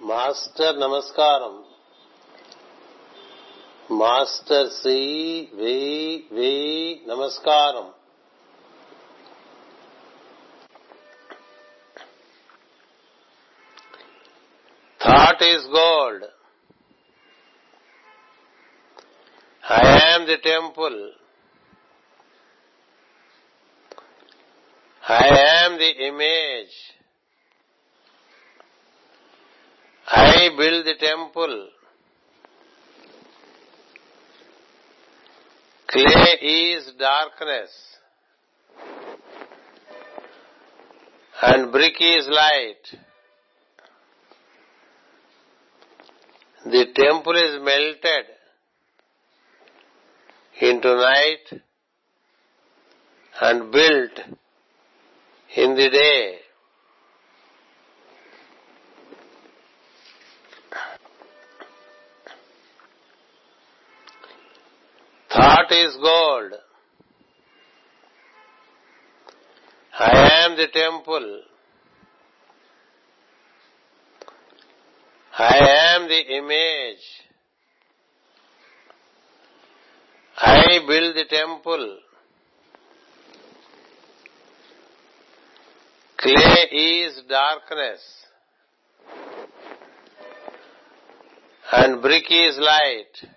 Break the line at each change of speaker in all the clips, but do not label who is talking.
Master నమస్కారం. Master C వెయ్యి వెయ్యి నమస్కారం. Thought is gold I am the temple I am the image I build the temple. Clay is darkness and brick is light. The temple is melted into night and built in the day. Thought is gold. I am the temple. I am the image. I build the temple. Clay is darkness and brick is light.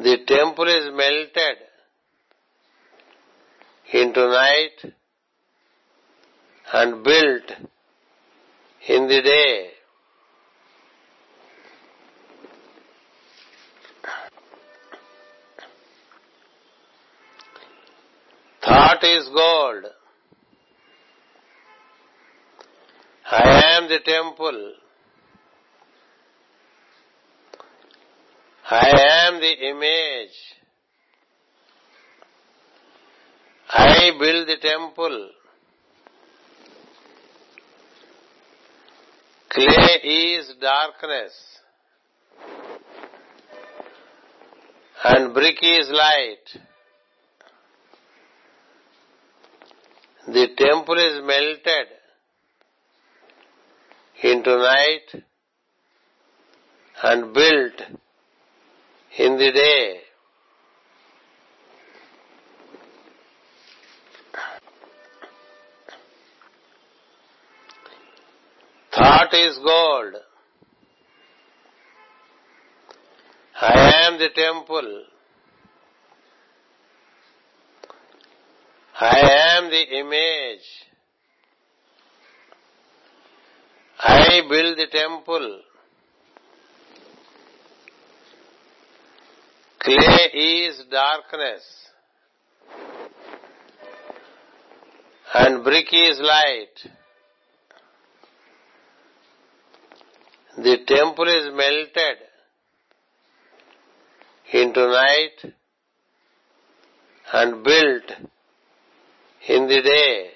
The temple is melted into night and built in the day. Thought is gold. I am the temple. I am the image. I build the temple. Clay is darkness and brick is light. The temple is melted into night and built in the day. Thought is gold. I am the temple. I am the image. I build the temple. Clay is darkness and brick is light. The temple is melted into night and built in the day.